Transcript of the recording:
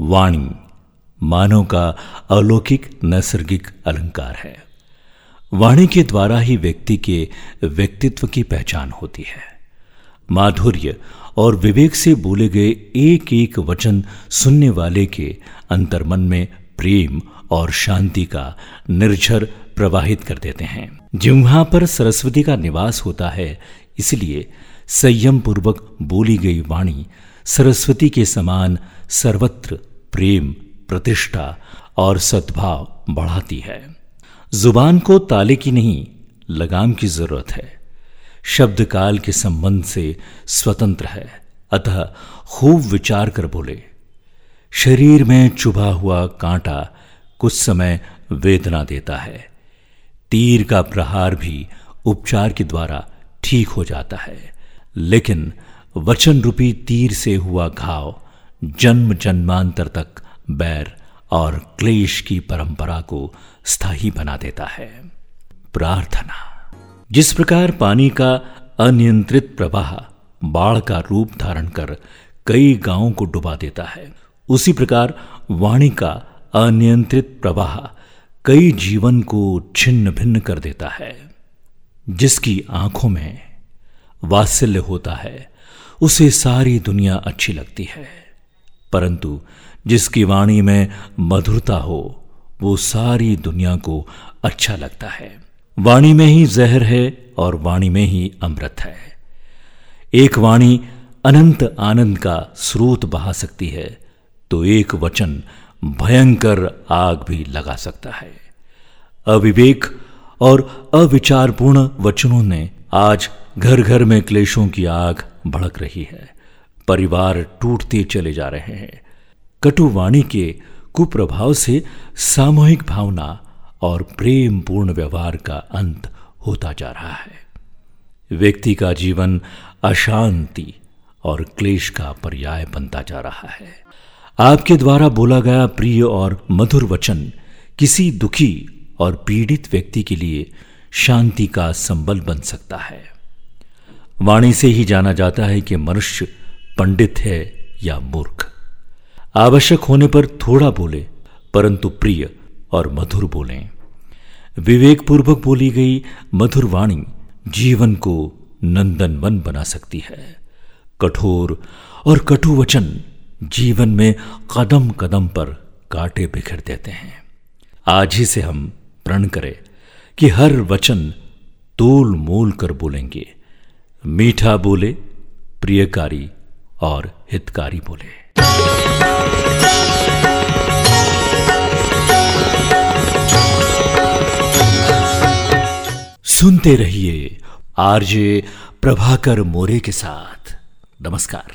वाणी, मानव का अलौकिक नैसर्गिक अलंकार है। वाणी के द्वारा ही व्यक्ति के व्यक्तित्व की पहचान होती है। माधुर्य और विवेक से बोले गए एक एक वचन सुनने वाले के अंतर्मन में प्रेम और शांति का निर्झर प्रवाहित कर देते हैं। जिम्हा पर सरस्वती का निवास होता है, इसलिए संयम पूर्वक बोली गई वाणी सरस्वती के समान सर्वत्र प्रेम, प्रतिष्ठा और सद्भाव बढ़ाती है। ज़ुबान को ताले की नहीं, लगाम की ज़रूरत है। शब्द काल के संबंध से स्वतंत्र है। अतः खूब विचार कर बोले। शरीर में चुभा हुआ कांटा कुछ समय वेदना देता है। तीर का प्रहार भी उपचार के द्वारा ठीक हो जाता है। लेकिन वचन रूपी तीर से हुआ घाव जन्म जन्मांतर तक बैर और क्लेश की परंपरा को स्थायी बना देता है। प्रार्थना। जिस प्रकार पानी का अनियंत्रित प्रवाह बाढ़ का रूप धारण कर कई गाँवों को डुबा देता है, उसी प्रकार वाणी का अनियंत्रित प्रवाह कई जीवन को छिन्न भिन्न कर देता है, जिसकी आँखों में वात्सल्य होता है, उसे सारी दुनिया अच्छी लगती है। परंतु जिसकी वाणी में मधुरता हो, वो सारी दुनिया को अच्छा लगता है। वाणी में ही जहर है और वाणी में ही अमृत है। एक वाणी अनंत आनंद का स्रोत बहा सकती है तो एक वचन भयंकर आग भी लगा सकता है। अविवेक और अविचारपूर्ण वचनों ने आज घर घर में क्लेशों की आग भड़क रही है। परिवार टूटते चले जा रहे हैं। कटुवाणी के कुप्रभाव से सामूहिक भावना और प्रेम पूर्ण व्यवहार का अंत होता जा रहा है। व्यक्ति का जीवन अशांति और क्लेश का पर्याय बनता जा रहा है। आपके द्वारा बोला गया प्रिय और मधुर वचन किसी दुखी और पीड़ित व्यक्ति के लिए शांति का संबल बन सकता है। वाणी से ही जाना जाता है कि मनुष्य पंडित है या मूर्ख? आवश्यक होने पर थोड़ा बोले, परंतु प्रिय और मधुर बोलें। विवेकपूर्वक बोली गई मधुर वाणी जीवन को नंदनवन बना सकती है। कठोर और कटु वचन जीवन में कदम कदम पर कांटे बिखर देते हैं। आज ही से हम प्रण करें कि हर वचन तोल मोल कर बोलेंगे। मीठा बोले, प्रियकारी और हितकारी बोले। सुनते रहिए आरजे प्रभाकर मोरे के साथ। नमस्कार।